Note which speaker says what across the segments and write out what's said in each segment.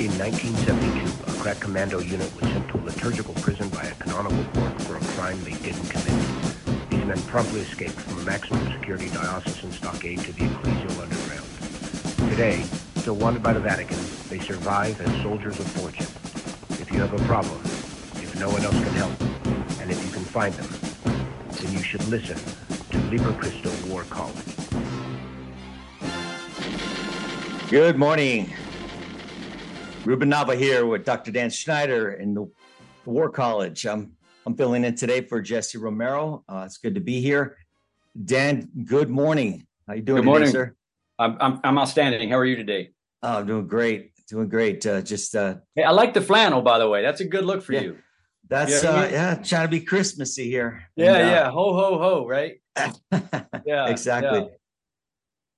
Speaker 1: In 1972, a crack commando unit was sent to a liturgical prison by a canonical court for a crime they didn't commit. These men promptly escaped from a maximum security diocesan stockade to the ecclesial underground. Today, still wanted by the Vatican, they survive as soldiers of fortune. If you have a problem, if no one else can help, and if you can find them, then you should listen to Liber Christo War College.
Speaker 2: Good morning. Ruben Nava here with Dr. Dan Schneider in the War College. I'm I'm filling in today for Jesse Romero. Uh, it's good to be here. Dan, good morning. How you doing
Speaker 3: good morning.
Speaker 2: today, sir?
Speaker 3: I'm, I'm, I'm outstanding. How are you today?
Speaker 2: Oh, I'm doing great. Doing great. Uh, just uh,
Speaker 3: hey, I like the flannel, by the way. That's a good look for
Speaker 2: yeah.
Speaker 3: you.
Speaker 2: That's yeah, uh, yeah, trying to be Christmassy here.
Speaker 3: Yeah, and, uh, yeah. Ho ho ho, right?
Speaker 2: yeah, exactly.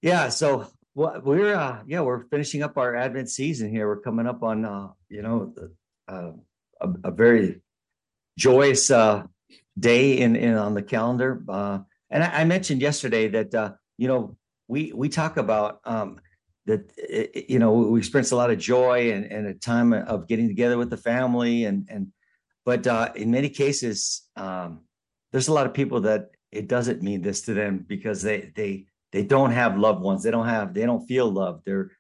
Speaker 2: Yeah. yeah so well, we're uh, yeah, we're finishing up our Advent season here. We're coming up on uh, you know uh, a, a very joyous uh, day in, in on the calendar. Uh, and I, I mentioned yesterday that uh, you know we we talk about um, that it, you know we experience a lot of joy and, and a time of getting together with the family and and but uh, in many cases um, there's a lot of people that it doesn't mean this to them because they they they don't have loved ones. They don't have they don't feel loved. They're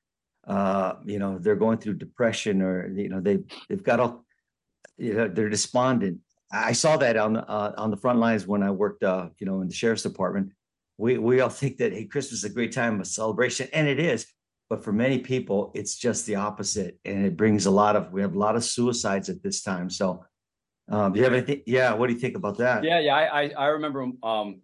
Speaker 2: uh, you know they're going through depression or you know they they've got all you know they're despondent. I saw that on uh, on the front lines when i worked uh, you know in the sheriff's department. We we all think that hey christmas is a great time of celebration and it is. But for many people it's just the opposite and it brings a lot of we have a lot of suicides at this time. So um, do you have anything yeah what do you think about that?
Speaker 3: Yeah yeah i i, remember um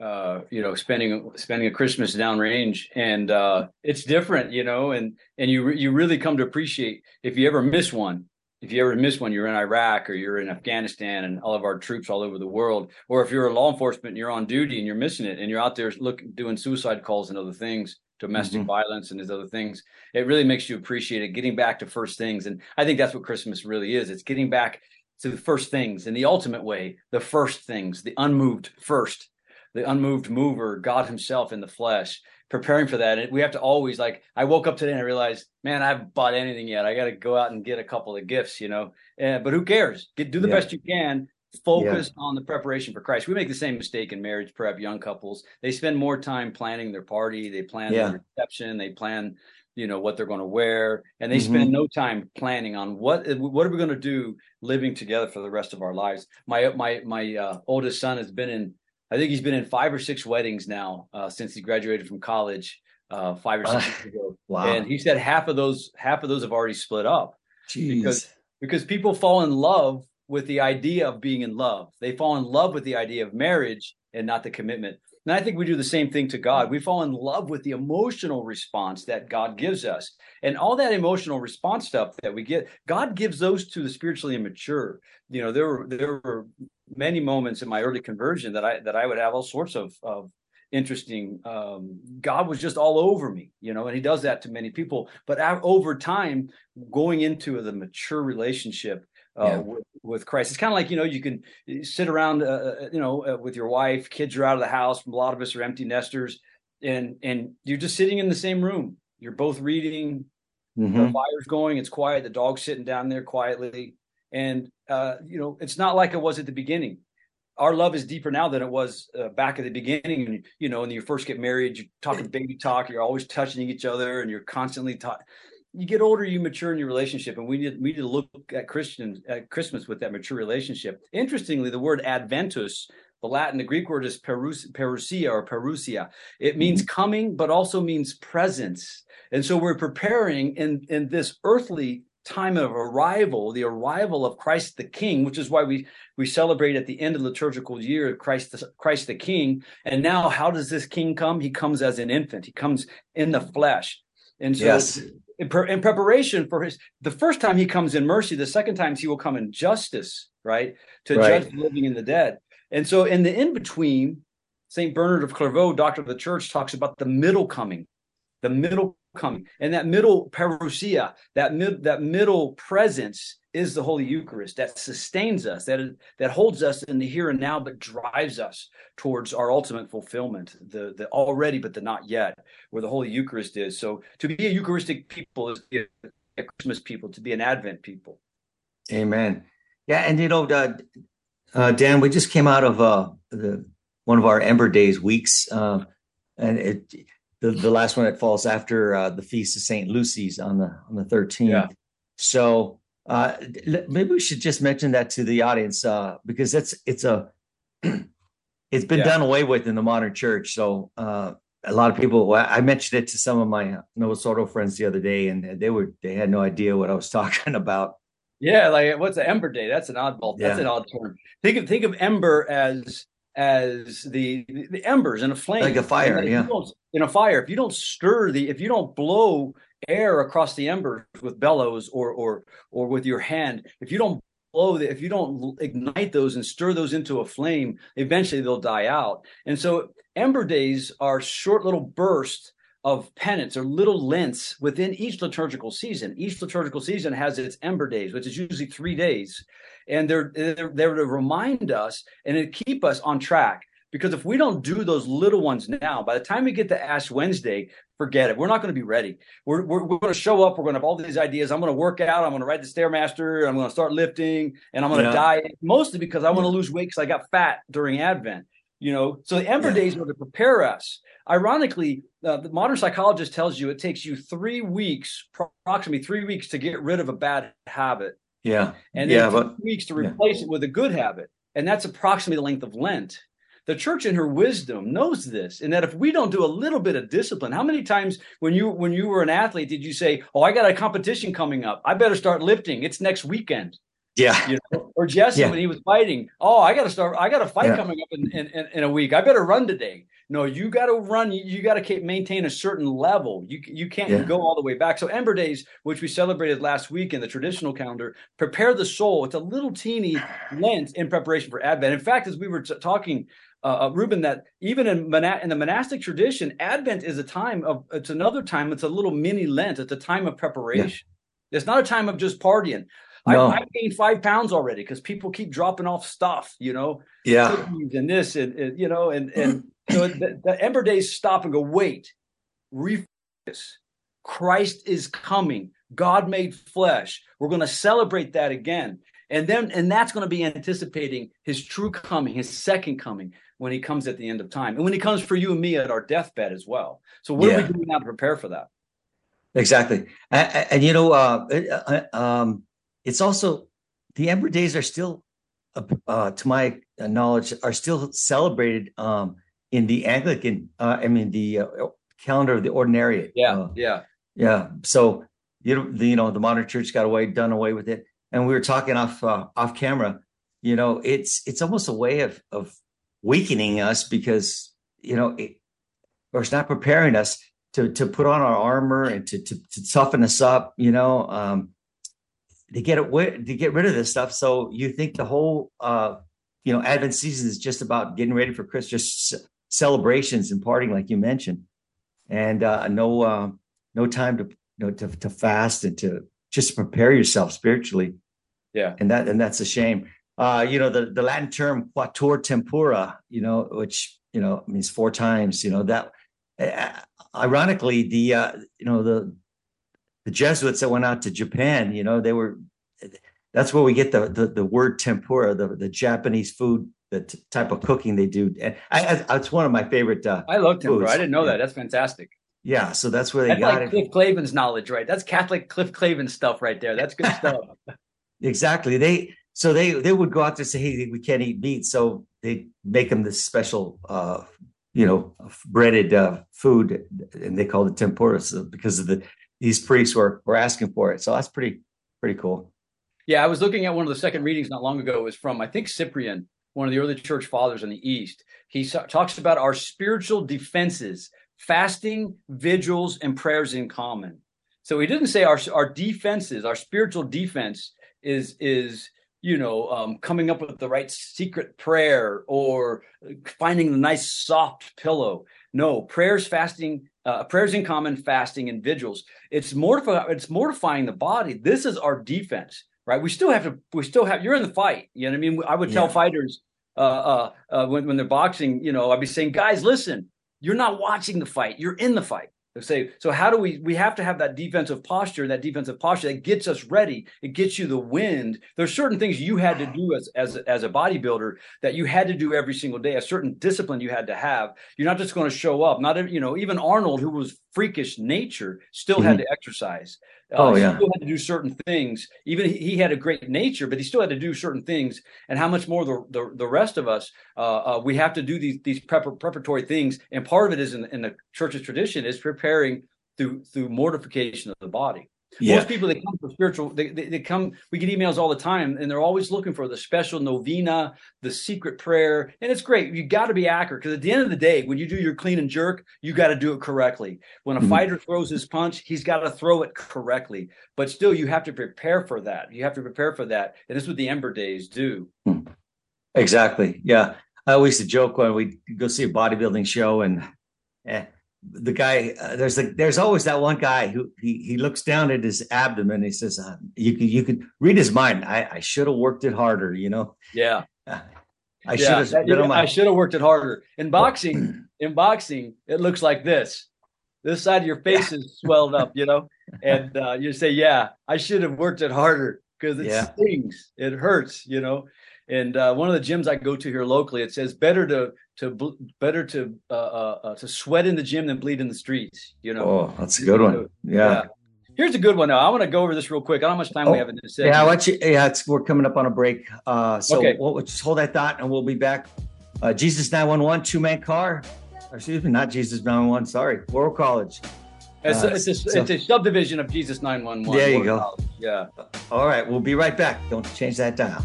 Speaker 3: uh you know spending spending a christmas downrange and uh it's different you know and and you you really come to appreciate if you ever miss one if you ever miss one, you're in Iraq or you're in Afghanistan and all of our troops all over the world, or if you're a law enforcement and you're on duty and you're missing it and you're out there look doing suicide calls and other things, domestic mm-hmm. violence and these other things, it really makes you appreciate it. Getting back to first things, and I think that's what Christmas really is. It's getting back to the first things in the ultimate way, the first things, the unmoved first, the unmoved mover, God Himself in the flesh preparing for that. And we have to always like I woke up today and I realized, man, I haven't bought anything yet. I got to go out and get a couple of gifts, you know. Uh, but who cares? Get do the yeah. best you can. Focus yeah. on the preparation for Christ. We make the same mistake in marriage prep. Young couples they spend more time planning their party, they plan yeah. their reception, they plan you know what they're going to wear and they mm-hmm. spend no time planning on what what are we going to do living together for the rest of our lives my my my uh, oldest son has been in I think he's been in five or six weddings now uh, since he graduated from college uh, five or six years ago. Wow! And he said half of those half of those have already split up
Speaker 2: Jeez.
Speaker 3: because because people fall in love with the idea of being in love. They fall in love with the idea of marriage and not the commitment. And I think we do the same thing to God. We fall in love with the emotional response that God gives us. And all that emotional response stuff that we get, God gives those to the spiritually immature. You know, there were there were many moments in my early conversion that I that I would have all sorts of of interesting um, god was just all over me you know and he does that to many people but over time going into the mature relationship uh, yeah. with, with, Christ. It's kind of like you know you can sit around, uh, uh, you know, uh, with your wife. Kids are out of the house. A lot of us are empty nesters, and and you're just sitting in the same room. You're both reading. Mm-hmm. The fire's going. It's quiet. The dog's sitting down there quietly, and uh, you know it's not like it was at the beginning. Our love is deeper now than it was uh, back at the beginning. And you know, when you first get married, you're talking baby talk. You're always touching each other, and you're constantly talking you get older, you mature in your relationship, and we need we need to look at Christian at Christmas with that mature relationship. Interestingly, the word Adventus, the Latin, the Greek word is perus, perusia or perusia. It means mm-hmm. coming, but also means presence. And so we're preparing in in this earthly time of arrival, the arrival of Christ the King, which is why we we celebrate at the end of the liturgical year Christ the, Christ the King. And now, how does this King come? He comes as an infant. He comes in the flesh. And so yes in, per, in, preparation for his the first time he comes in mercy the second time he will come in justice right to right. judge the living and the dead and so in the in between saint bernard of clairvaux doctor of the church talks about the middle coming the middle coming and that middle parousia that mid that middle presence is the Holy Eucharist that sustains us, that that holds us in the here and now, but drives us towards our ultimate fulfillment, the the already but the not yet, where the Holy Eucharist is. So to be a Eucharistic people is a Christmas people, to be an Advent people.
Speaker 2: Amen. Yeah, and you know, uh, uh, Dan, we just came out of uh, the one of our Ember Days weeks, uh, and it the, the last one that falls after uh, the feast of Saint Lucy's on the on the thirteenth. Yeah. So uh, maybe we should just mention that to the audience uh, because that's it's a it's been yeah. done away with in the modern church. So uh, a lot of people, I mentioned it to some of my Novus Ordo friends the other day, and they were they had no idea what I was talking about.
Speaker 3: Yeah, like what's an Ember Day? That's an oddball. That's yeah. an odd term. Think of think of Ember as as the the embers in a flame,
Speaker 2: like a fire. Yeah,
Speaker 3: in a fire. If you don't stir the, if you don't blow air across the embers with bellows or or or with your hand, if you don't blow the, if you don't ignite those and stir those into a flame, eventually they'll die out. And so ember days are short little bursts of penance or little lents within each liturgical season. Each liturgical season has its ember days, which is usually three days, and they're they're there to remind us and to keep us on track. Because if we don't do those little ones now, by the time we get to Ash Wednesday, forget it. We're not going to be ready. We're, we're, we're going to show up. We're going to have all these ideas. I'm going to work out. I'm going to ride the Stairmaster. I'm going to start lifting and I'm going to yeah. diet, mostly because I want to lose weight because I got fat during Advent. You know, so the Ember yeah. Days are to prepare us. Ironically, uh, the modern psychologist tells you it takes you three weeks, approximately three weeks, to get rid of a bad habit.
Speaker 2: Yeah,
Speaker 3: and
Speaker 2: then
Speaker 3: yeah, but, weeks to replace yeah. it with a good habit, and that's approximately the length of Lent. The church, in her wisdom, knows this, and that if we don't do a little bit of discipline, how many times when you when you were an athlete did you say, "Oh, I got a competition coming up. I better start lifting. It's next weekend."
Speaker 2: Yeah.
Speaker 3: You know? Or Jesse yeah. when he was fighting, oh, I got to start. I got a fight yeah. coming up in, in, in, a week. I better run today. No, you got to run. You, you got to maintain a certain level. You you can't yeah. go all the way back. So Ember Days, which we celebrated last week in the traditional calendar, prepare the soul. It's a little teeny Lent in preparation for Advent. In fact, as we were t- talking uh, uh, Ruben, that even in, mona- in the monastic tradition, Advent is a time of, it's another time, it's a little mini Lent. It's a time of preparation. Yeah. It's not a time of just partying. No. I, I gained five pounds already because people keep dropping off stuff, you know,
Speaker 2: yeah,
Speaker 3: and this and, and you know, and and so the, the Ember Days stop and go, wait, refocus. Christ is coming. God made flesh. We're going to celebrate that again. And then, and that's going to be anticipating his true coming, his second coming, when he comes at the end of time. And when he comes for you and me at our deathbed as well. So, what yeah. are we doing now to prepare for that?
Speaker 2: Exactly. And, and you know, uh, uh um, it's also the Ember Days are still, uh, uh, to my knowledge, are still celebrated um, in the Anglican. Uh, I mean, the uh, calendar of the Ordinariate.
Speaker 3: Yeah, uh, yeah,
Speaker 2: yeah. So you know, the, you know, the modern church got away, done away with it, and we were talking off uh, off camera. You know, it's it's almost a way of of weakening us because you know, it, or it's not preparing us to to put on our armor and to to, to toughen us up. You know. Um, to get it to get rid of this stuff. So you think the whole uh, you know Advent season is just about getting ready for Christmas celebrations and partying, like you mentioned, and uh, no uh, no time to you know to, to fast and to just prepare yourself spiritually.
Speaker 3: Yeah,
Speaker 2: and that and that's a shame. Uh, you know the the Latin term quattuor tempora, you know, which you know means four times. You know that. Uh, ironically, the uh, you know the the Jesuits that went out to Japan, you know, they were that's where we get the the, the word tempura, the, the Japanese food, the t- type of cooking they do. And I, I, it's one of my favorite. Uh,
Speaker 3: I love tempura. Foods. I didn't know yeah. that. That's fantastic.
Speaker 2: Yeah, so that's where they
Speaker 3: that's
Speaker 2: got
Speaker 3: like
Speaker 2: it.
Speaker 3: Cliff Clavin's knowledge, right? That's Catholic Cliff Clavin stuff right there. That's good stuff.
Speaker 2: exactly. They so they they would go out there and say, "Hey, we can't eat meat," so they make them this special, uh, you know, breaded uh, food, and they call it tempura so because of the these priests were were asking for it. So that's pretty pretty cool.
Speaker 3: Yeah, I was looking at one of the second readings not long ago. It was from I think Cyprian, one of the early church fathers in the East. He talks about our spiritual defenses, fasting, vigils, and prayers in common. So he didn't say our our defenses, our spiritual defense is is you know um, coming up with the right secret prayer or finding the nice soft pillow. No, prayers, fasting, uh, prayers in common, fasting, and vigils. It's mortifying. It's mortifying the body. This is our defense, right? We still have to. We still have. You're in the fight. You know what I mean? I would tell yeah. fighters uh, uh, uh, when when they're boxing. You know, I'd be saying, guys, listen. You're not watching the fight. You're in the fight. Say so how do we we have to have that defensive posture and that defensive posture that gets us ready. It gets you the wind. There's certain things you had to do as as as a bodybuilder that you had to do every single day a certain discipline you had to have. You're not just going to show up. Not you know even arnold who was freakish nature still mm-hmm. had to exercise
Speaker 2: uh, oh yeah,
Speaker 3: he still had to do certain things. Even he, he, had a great nature, but he still had to do certain things. And how much more the the, the rest of us, uh, uh, we have to do these these preparatory things. And part of it is in, in the church's tradition is preparing through through mortification of the body. Yeah. Most people that come for spiritual, they, they, they, come, we get emails all the time and they're always looking for the special novena, the secret prayer. And it's great. You got to be accurate because at the end of the day, when you do your clean and jerk, you got to do it correctly. When a mm-hmm. fighter throws his punch, he's got to throw it correctly. But still, you have to prepare for that. You have to prepare for that. And this is what the Ember Days do.
Speaker 2: Hmm. Exactly. Yeah. I always joke when we go see a bodybuilding show and eh, the guy uh, there's like there's always that one guy who he he looks down at his abdomen he says uh, you could you could read his mind. I i should have worked it harder you know?
Speaker 3: Yeah.
Speaker 2: I yeah. should have
Speaker 3: i should have worked it harder. In boxing in boxing it looks like this. This side of your face yeah. is swelled up you know? And uh, you say yeah i should have worked it harder because it yeah. stings. It hurts you know? And uh, one of the gyms I go to here locally, it says better to to better to uh, uh, uh, to sweat in the gym than bleed in the streets. You know.
Speaker 2: Oh, that's a good one. Yeah. yeah.
Speaker 3: Here's a good one. Now I want to go over this real quick. I don't know how much time oh, we have in this.
Speaker 2: Segment. Yeah, let you. Yeah, it's, we're coming up on a break. Uh, so okay. we'll, we'll just hold that thought, and we'll be back. Uh, Jesus nine one one two man car. Excuse me, not Jesus nine one one. Sorry, War College.
Speaker 3: It's, uh, a, it's, a, so, it's a subdivision of Jesus 911.
Speaker 2: There you go.
Speaker 3: College. Yeah.
Speaker 2: All right. We'll be right back. Don't change that dial.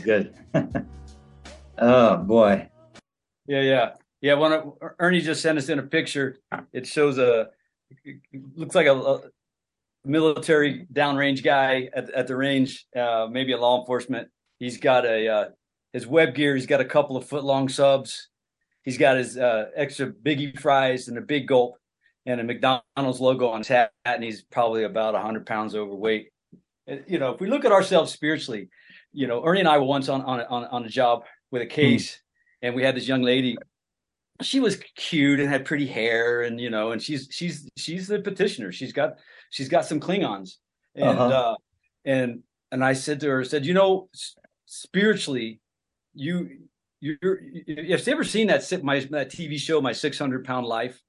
Speaker 2: Good. oh boy.
Speaker 3: Yeah, yeah, yeah. When Ernie just sent us in a picture, it shows a looks like a, a military downrange guy at, at the range, uh, maybe a law enforcement. He's got a uh, his web gear. He's got a couple of foot long subs. He's got his uh, extra biggie fries and a big gulp and a McDonald's logo on his hat, and he's probably about hundred pounds overweight you know, if we look at ourselves spiritually, you know, Ernie and I were once on on on, on a job with a hmm. case, mm. and we had this young lady. She was cute and had pretty hair, and you know, and she's she's she's the petitioner. She's got she's got some Klingons, and uh-huh. uh, and and I said to her, I said, you know, spiritually, you you're you have you ever seen that my that TV show, My Six Hundred Pound Life?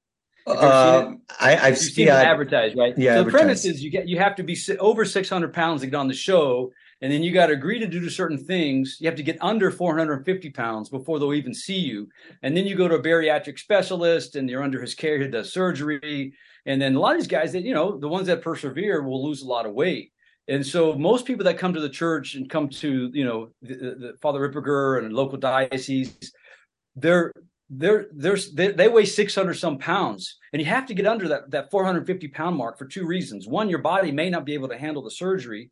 Speaker 2: Uh, I, have
Speaker 3: seen yeah, it advertised, right?
Speaker 2: Yeah.
Speaker 3: So the premise is you get you have to be over 600 pounds to get on the show, and then you got to agree to do certain things. You have to get under 450 pounds before they'll even see you, and then you go to a bariatric specialist, and you're under his care. He does surgery, and then a lot of these guys that you know, the ones that persevere will lose a lot of weight. And so most people that come to the church and come to you know the, the Father Ripperger and local diocese, they're they're, they're, they, weigh 600 some pounds and you have to get under that, that 450 pound mark for two reasons one your body may not be able to handle the surgery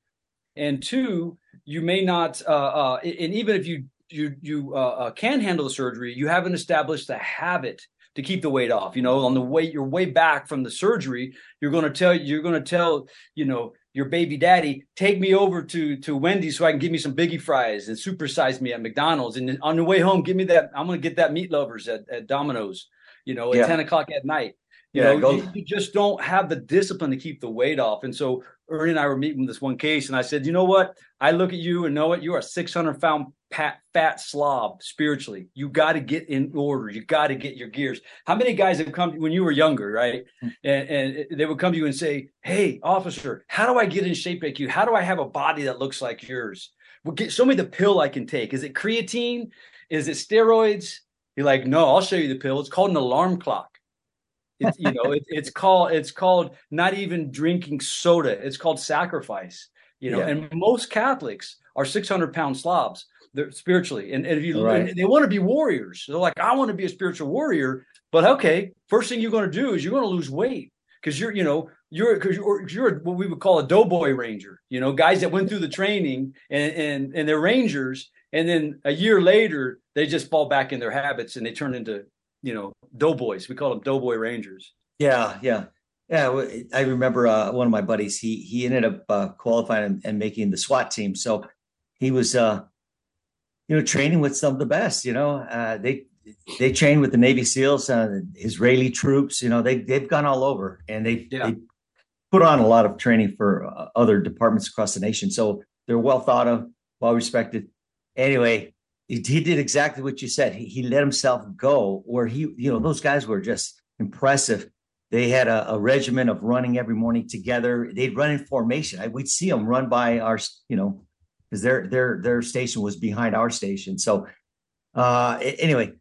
Speaker 3: and two you may not uh, uh, and even if you you you uh, uh, can handle the surgery you haven't established the habit to keep the weight off you know on the way your way back from the surgery you're going to tell you're going to tell you know your baby daddy, take me over to to Wendy's so I can give me some biggie fries and supersize me at McDonald's. And on the way home, give me that. I'm going to get that meat lovers at, at Domino's. You know, at yeah. 10 o'clock at night. You yeah, know, you, you, just don't have the discipline to keep the weight off. And so Ernie and I were meeting this one case, and I said, you know what? I look at you and know what you are a 600 pound fat, fat slob spiritually. You got to get in order. You got to get your gears. How many guys have come when you were younger, right? Hmm. And, and they would come to you and say, "Hey, officer, how do I get in shape like you? How do I have a body that looks like yours? Well, get, show me the pill I can take. Is it creatine? Is it steroids?" You're like, "No, I'll show you the pill. It's called an alarm clock." It's, you know, it, it's called it's called not even drinking soda. It's called sacrifice. You know, yeah. and most Catholics are 600 pound slobs. They're spiritually, and, and if you right. they want to be warriors, they're like, I want to be a spiritual warrior. But okay, first thing you're going to do is you're going to lose weight because you're, you know, you're because you're, you're what we would call a doughboy ranger. You know, guys that went through the training and and and they're rangers and then a year later they just fall back in their habits and they turn into you know doughboys. We call them doughboy rangers.
Speaker 2: Yeah, yeah. Yeah, I remember uh, one of my buddies. He he ended up uh, qualifying and, and, making the SWAT team. So he was, uh, you know, training with some of the best. You know, uh, they they train with the Navy SEALs, uh, Israeli troops. You know, they they've gone all over, and they yeah. they put on a lot of training for uh, other departments across the nation. So they're well thought of, well respected. Anyway, he, did exactly what you said. He, he let himself go, where he, you know, those guys were just impressive they had a, a regimen of running every morning together. They'd run in formation. I, we'd see them run by our, you know, because their their their station was behind our station. So uh, anyway,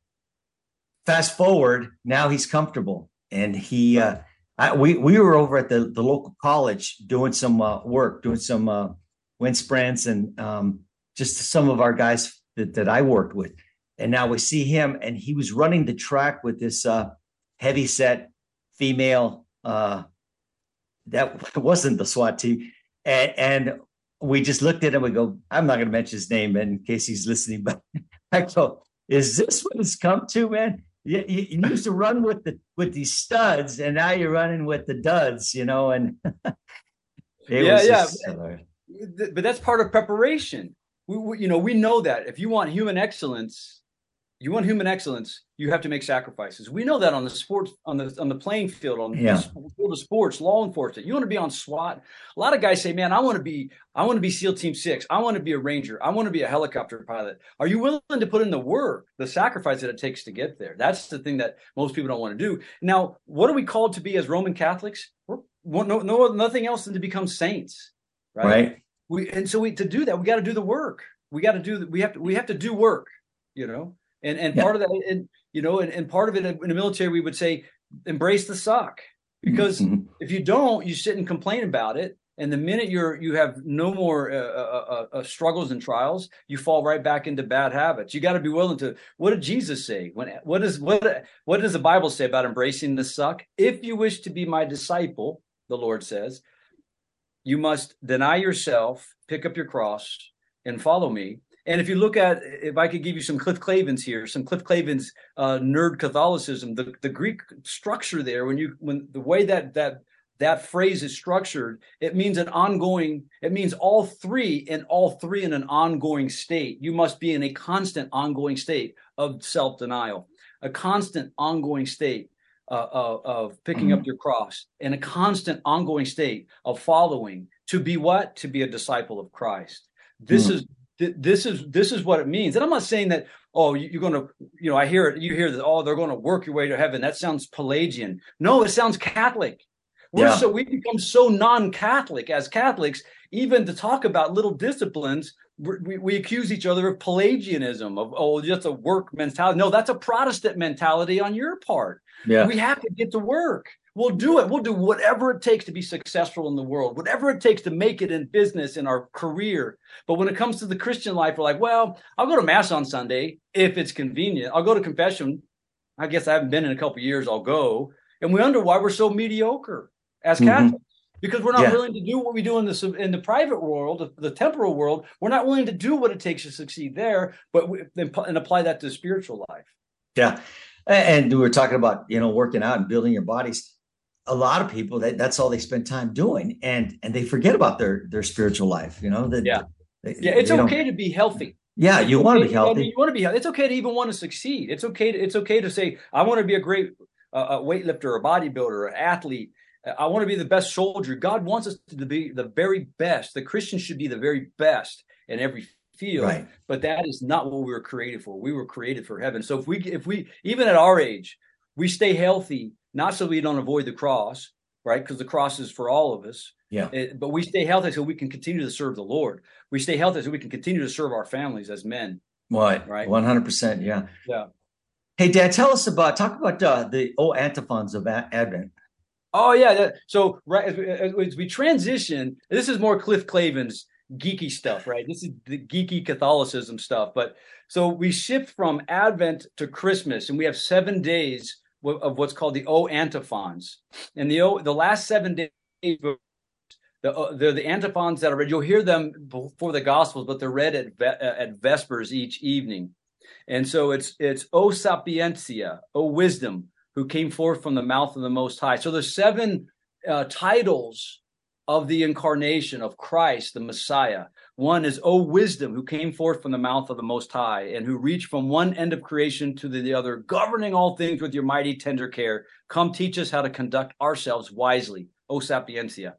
Speaker 2: fast forward. Now he's comfortable, and he uh, I, we we were over at the the local college doing some uh, work, doing some uh, wind sprints, and um, just some of our guys that that I worked with. And now we see him, and he was running the track with this uh, heavy set female uh, that wasn't the SWAT team, and, and we just looked at him. We go, I'm not going to mention his name in case he's listening, but I go, is this what it's come to, man? You, you, you used to run with the with these studs, and now you're running with the duds, you know. And
Speaker 3: yeah, yeah, but that's part of preparation. We, we, you know, we know that if you want human excellence, you want human excellence, you have to make sacrifices. We know that on the sports on the on the playing field, on yeah. the field of sports, law enforcement. You want to be on SWAT. A lot of guys say, "Man, I want to be I want to be SEAL Team Six. I want to be a Ranger. I want to be a helicopter pilot." Are you willing to put in the work, the sacrifice that it takes to get there? That's the thing that most people don't want to do. Now, what are we called to be as Roman Catholics? We're no, no nothing else than to become saints, right? Right. We and so we to do that, we got to do the work. We got to do we have to we have to do work. You know. And and yeah. part of that, and you know, and, and part of it in the military, we would say embrace the suck because mm-hmm. if you don't, you sit and complain about it. And the minute you're you have no more uh, uh, uh, uh struggles and trials, you fall right back into bad habits. You got to be willing to. What did Jesus say? When what is what what does the Bible say about embracing the suck? If you wish to be my disciple, the Lord says, you must deny yourself, pick up your cross, and follow me. And if you look at, if I could give you some Cliff Clavins here, some Cliff Clavins uh, nerd Catholicism, the, the Greek structure there, when you when the way that that that phrase is structured, it means an ongoing. It means all three and all three in an ongoing state. You must be in a constant ongoing state of self denial, a constant ongoing state uh, of, of, picking up mm-hmm. your cross, in a constant ongoing state of following. To be what? To be a disciple of Christ. This mm. is this is this is what it means and i'm not saying that oh you're going to you know i hear it you hear that oh they're going to work your way to heaven that sounds pelagian no it sounds catholic we're yeah. so we become so non-catholic as catholics even to talk about little disciplines we, we accuse each other of pelagianism of oh just a work mentality no that's a protestant mentality on your part yeah we have to get to work We'll do it. We'll do whatever it takes to be successful in the world, whatever it takes to make it in business, in our career. But when it comes to the Christian life, we're like, well, I'll go to mass on Sunday if it's convenient. I'll go to confession. I guess I haven't been in a couple years. I'll go. And we wonder why we're so mediocre as mm-hmm. Because we're not yeah. willing to do what we do in the in the private world, the temporal world. We're not willing to do what it takes to succeed there, but we, and apply that to the spiritual life.
Speaker 2: Yeah, and we were talking about you know working out and building your bodies a lot of people that that's all they spend time doing and and they forget about their their spiritual life you know that
Speaker 3: yeah they, yeah it's okay to be healthy
Speaker 2: yeah
Speaker 3: it's
Speaker 2: you
Speaker 3: okay,
Speaker 2: want to be healthy
Speaker 3: you want to be healthy it's okay to even want to succeed it's okay to, it's okay to say i want to be a great uh, a weightlifter a bodybuilder an athlete i want to be the best soldier god wants us to be the very best the christian should be the very best in every field right. but that is not what we were created for we were created for heaven so if we if we even at our age we stay healthy not so we don't avoid the cross, right? Because the cross is for all of us.
Speaker 2: Yeah.
Speaker 3: It, but we stay healthy so we can continue to serve the Lord. We stay healthy so we can continue to serve our families as men.
Speaker 2: What? Right. One hundred percent. Yeah.
Speaker 3: Yeah.
Speaker 2: Hey, Dad, tell us about talk about uh, the old antiphons of Advent.
Speaker 3: Oh yeah. That, so right as we, as we transition, this is more Cliff Clavins geeky stuff, right? This is the geeky Catholicism stuff. But so we shift from Advent to Christmas, and we have seven days of what's called the O antiphons. And the O, the last seven days The, uh, they're the antiphons that are read. You'll hear them before the Gospels, but they're read at, uh, at Vespers each evening. And so it's it's O sapientia, O wisdom, who came forth from the mouth of the Most High. So there's seven uh, titles of the incarnation of Christ, the Messiah. One is, O wisdom, who came forth from the mouth of the Most High, and who reached from one end of creation to the other, governing all things with your mighty tender care. Come teach us how to conduct ourselves wisely. O Sapientia.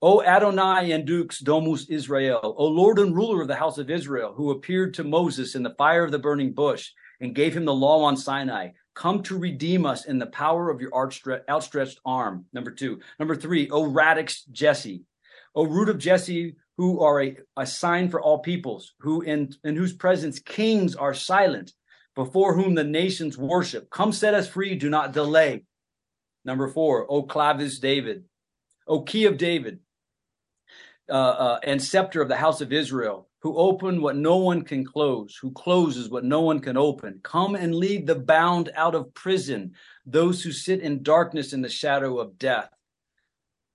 Speaker 3: O Adonai and Dux Domus Israel, O Lord and ruler of the house of Israel, who appeared to Moses in the fire of the burning bush and gave him the law on Sinai, come to redeem us in the power of your outstretched arm. Number two. Number three, O radix Jesse, O root of Jesse, who are a, a sign for all peoples, who in, in whose presence kings are silent, before whom the nations worship. Come set us free, do not delay. Number four, O clavis David, O key of David, uh, uh, and scepter of the house of Israel, who open what no one can close, who closes what no one can open. Come and lead the bound out of prison, those who sit in darkness in the shadow of death.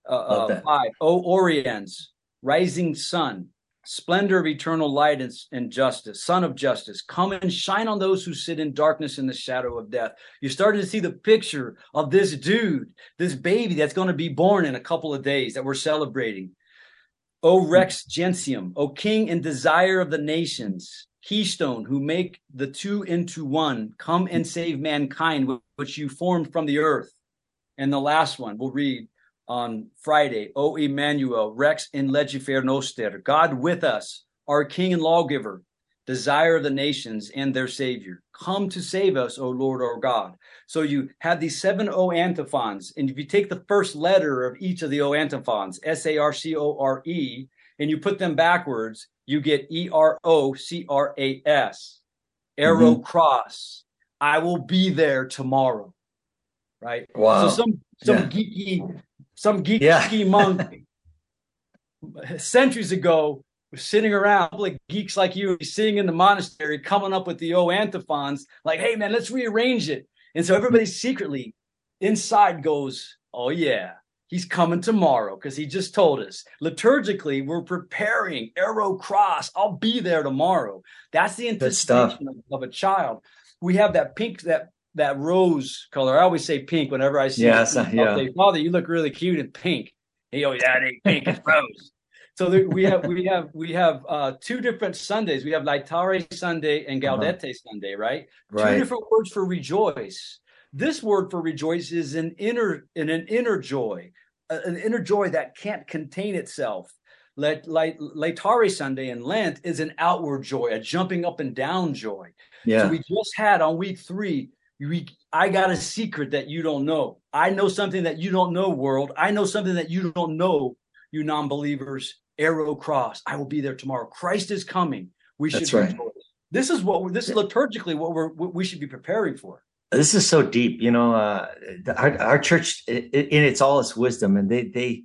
Speaker 3: Uh, uh, five, O Oriens, rising sun, splendor of eternal light and, and, justice, son of justice, come and shine on those who sit in darkness in the shadow of death. You're starting to see the picture of this dude, this baby that's going to be born in a couple of days that we're celebrating. O Rex Gentium, O King and desire of the nations, keystone who make the two into one, come and save mankind, which you formed from the earth. And the last one we'll read on Friday, O Emmanuel, Rex in legifer noster, God with us, our King and lawgiver, desire of the nations and their Savior. Come to save us, O Lord our God. So you have these seven O antiphons, and if you take the first letter of each of the O antiphons, S A R C O R E, and you put them backwards, you get E R O C R A S, arrow mm-hmm. cross. I will be there tomorrow. Right.
Speaker 2: Wow.
Speaker 3: So some some yeah. geeky some geeky yeah. monk centuries ago sitting around like geeks like you sitting in the monastery coming up with the O antiphons like hey man let's rearrange it. And so everybody secretly inside goes oh yeah he's coming tomorrow because he just told us. Liturgically we're preparing ero cras i'll be there tomorrow. That's the anticipation of, of, a child. We have that pink that that rose color. I always say pink whenever i see
Speaker 2: yes,
Speaker 3: it.
Speaker 2: yeah.
Speaker 3: say father you look really cute in pink. He always that ain't pink it's rose so there, we have we have we have uh, two different Sundays. We have Laetare Sunday and uh-huh. Gaudete uh-huh. Sunday, right?
Speaker 2: right?
Speaker 3: Two different words for rejoice. This word for rejoice is an inner in an inner joy, an inner joy that can't contain itself. Let Laetare Sunday in Lent is an outward joy, a jumping up and down joy.
Speaker 2: Yeah.
Speaker 3: So we just had on week three. We, I got a secret that you don't know. I know something that you don't know, world. I know something that you don't know, you non-believers ero cras. I will be there tomorrow. Christ is coming. We should.
Speaker 2: That's right.
Speaker 3: This is what this is liturgically what we're what we should be preparing for.
Speaker 2: This is so deep, you know. Uh, our, our church, in its all its wisdom, and they they,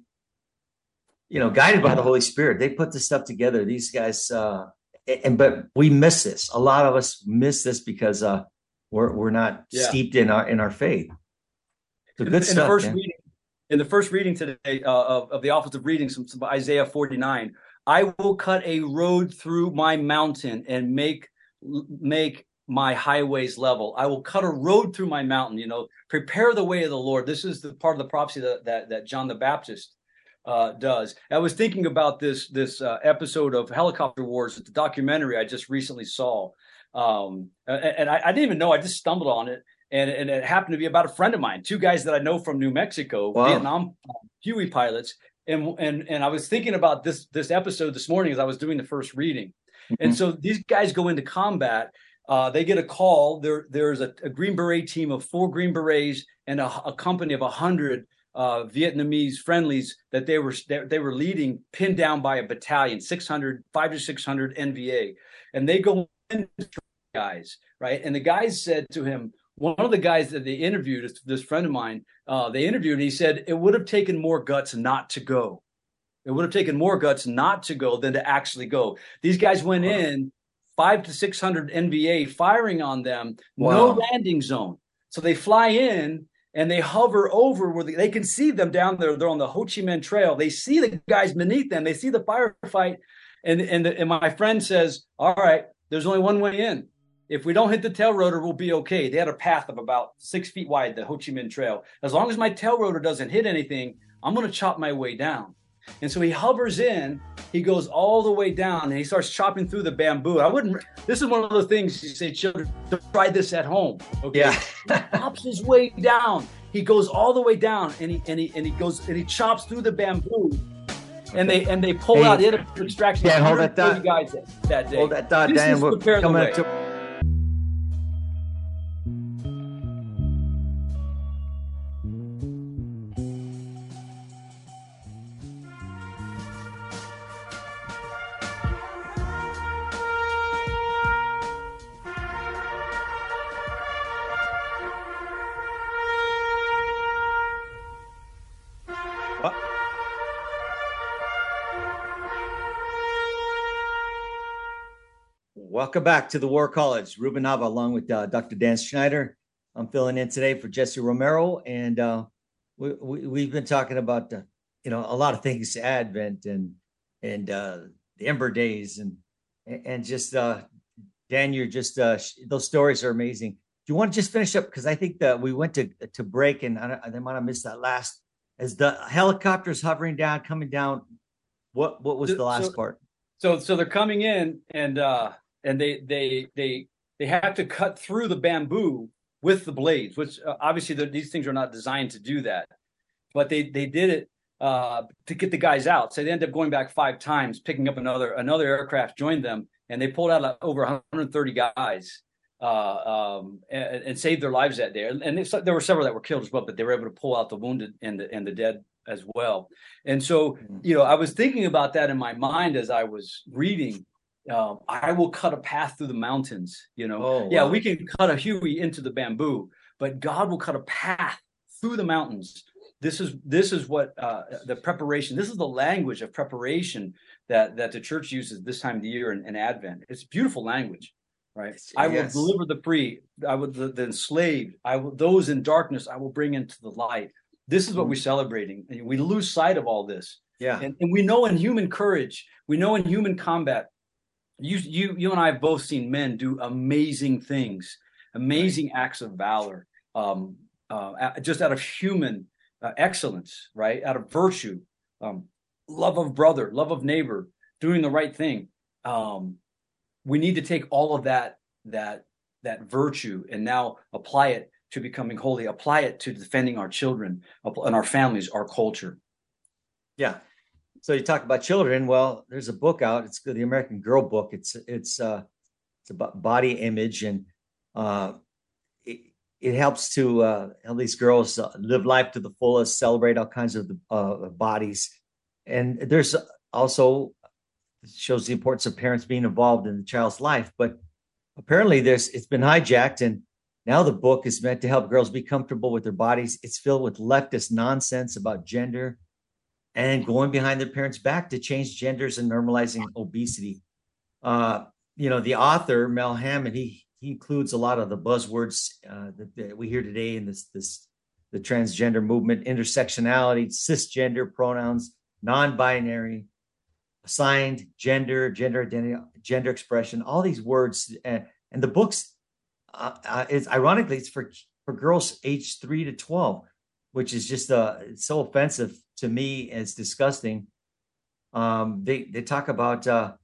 Speaker 2: you know, guided by the Holy Spirit, they put this stuff together. These guys, uh, and but we miss this. A lot of us miss this because uh, we're we're not yeah. steeped in our in our faith. So good in, stuff.
Speaker 3: In the first reading, in the first reading today uh, of, of the office of readings from Isaiah 49, I will cut a road through my mountain and make make my highways level. I will cut a road through my mountain. You know, prepare the way of the Lord. This is the part of the prophecy that that, that John the Baptist uh, does. I was thinking about this this uh, episode of Helicopter Wars, the documentary I just recently saw, um, and, and I, I, didn't even know. I just stumbled on it, and, and it happened to be about a friend of mine, two guys that I know from New Mexico, wow. Vietnam Huey pilots. And, and and I was thinking about this this episode this morning as I was doing the first reading, mm-hmm. and so these guys go into combat. Uh, they get a call. There there's a, a, Green Beret team of four Green Berets and a, a company of a hundred uh, Vietnamese friendlies that they were they, were leading, pinned down by a battalion, 600, five to six hundred NVA, and they go in guys right. And the guys said to him, one of the guys that they interviewed, this, friend of mine, uh, they interviewed, and he said it would have taken more guts not to go. It would have taken more guts not to go than to actually go. These guys went in five to six hundred NVA firing on them, wow. no landing zone. So they fly in and they hover over where they, they can see them down there. They're on the Ho Chi Minh Trail. They see the guys beneath them. They see the firefight, and and the, and my friend says, "All right, there's only one way in. If we don't hit the tail rotor, we'll be okay." They had a path of about six feet wide, the Ho Chi Minh Trail. As long as my tail rotor doesn't hit anything, I'm going to chop my way down. And so he hovers in, he goes all the way down, and he starts chopping through the bamboo. I wouldn't. This is one of the things you say, children, try this at home. Okay,
Speaker 2: yeah.
Speaker 3: he chops his way down. He goes all the way down, and he and he and he goes and he chops through the bamboo. And they and they pull hey, out the extraction.
Speaker 2: Yeah, hold that thought.
Speaker 3: Guys that, that day.
Speaker 2: Hold that thought, Dan. We're coming up to Welcome back to the War College. Ruben Nava, along with uh, Dr. Dan Schneider. I'm filling in today for Jesse Romero, and uh, we, we have been talking about uh, you know a lot of things, Advent and and uh, the Ember Days, and and just uh, Dan, you're just uh, those stories are amazing. Do you want to just finish up because I think that we went to to break, and I, I might have missed that last as the helicopters hovering down, coming down. What what was the last
Speaker 3: so,
Speaker 2: part?
Speaker 3: So so they're coming in and. uh and they they they they have to cut through the bamboo with the blades, which uh, obviously these things are not designed to do that, but they they did it uh, to get the guys out. So they ended up going back five times, picking up another another aircraft joined them, and they pulled out like over 130 guys uh, um, and, and, saved their lives that day. And there were several that were killed as well, but they were able to pull out the wounded and the and the dead as well. And so, mm-hmm. you know, I was thinking about that in my mind as I was reading uh, I will cut a path through the mountains. You know, oh, yeah, we can cut a Huey into the bamboo, but God will cut a path through the mountains. This is this is what uh, the preparation. This is the language of preparation that that the church uses this time of the year in, in Advent. It's beautiful language, right? Yes. I will deliver the free. I will the, the, enslaved. I will those in darkness. I will bring into the light. This is what mm-hmm. we're celebrating. And we lose sight of all this.
Speaker 2: Yeah,
Speaker 3: and, and we know in human courage, we know in human combat, you you you and I have both seen men do amazing things, amazing right. acts of valor, um, uh, just out of human uh, excellence, right? Out of virtue, um, love of brother, love of neighbor, doing the right thing. Um, we need to take all of that that that virtue and now apply it to becoming holy, apply it to defending our children and our families, our culture.
Speaker 2: Yeah, so you talk about children. Well, there's a book out. It's the American Girl book. It's it's uh, it's about body image and uh, it, it helps to uh, help these girls uh, live life to the fullest, celebrate all kinds of uh, bodies, and there's also shows the importance of parents being involved in the child's life. But apparently, there's it's been hijacked, and now the book is meant to help girls be comfortable with their bodies. It's filled with leftist nonsense about gender and going behind their parents' back to change genders and normalizing obesity. Uh, you know, the author Mel Hammond he he includes a lot of the buzzwords uh, that, that, we hear today in this this the transgender movement, intersectionality, cisgender pronouns, non-binary, assigned gender, gender identity, gender expression, all these words, and, and the books. Uh, uh, ironically it's for for girls aged three to twelve, which is just uh, so offensive to me it's disgusting. Um, they they talk about uh,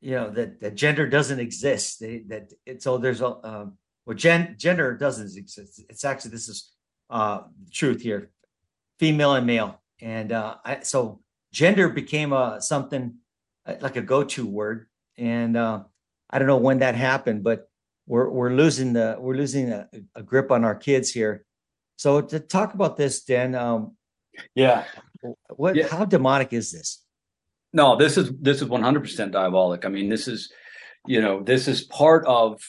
Speaker 2: you know that, that gender doesn't exist. They, that it, so there's a uh, well gen, gender doesn't exist. It's actually this is uh, the truth here, female and male, and uh, I, so gender became a something uh, like a go-to word, and uh, I don't know when that happened, but we're we're losing the we're losing a, a grip on our kids here. So to talk about this, Dan, um,
Speaker 3: yeah.
Speaker 2: What? Yeah. How demonic is this?
Speaker 3: No, this is this is one hundred percent diabolic. I mean, this is, you know, this is part of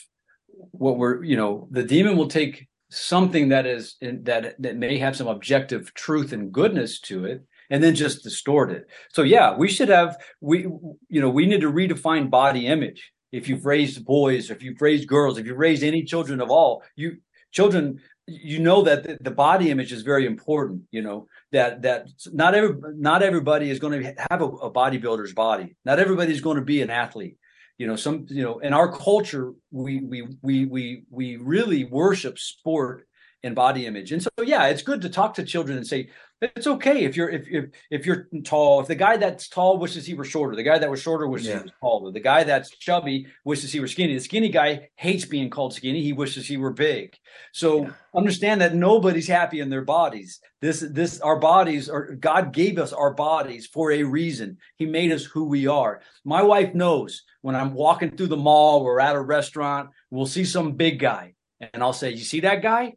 Speaker 3: what we're, you know, the demon will take something that is that that may have some objective truth and goodness to it and then just distort it so yeah we should have we you know we need to redefine body image if you've raised boys if you've raised girls if you've raised any children of all you children you know that the body image is very important you know that that not every not everybody is going to have a, a bodybuilder's body. Not everybody is going to be an athlete. You know some you know in our culture we we we we we really worship sport and body image. And so yeah it's good to talk to children and say it's okay if you're if if if you're tall. If the guy that's tall wishes he were shorter, the guy that was shorter wishes yeah. he was taller. The guy that's chubby wishes he were skinny. The skinny guy hates being called skinny. He wishes he were big. So yeah. understand that nobody's happy in their bodies. This this our bodies are God gave us our bodies for a reason. He made us who we are. My wife knows when I'm walking through the mall or at a restaurant, we'll see some big guy, and I'll say, "You see that guy?"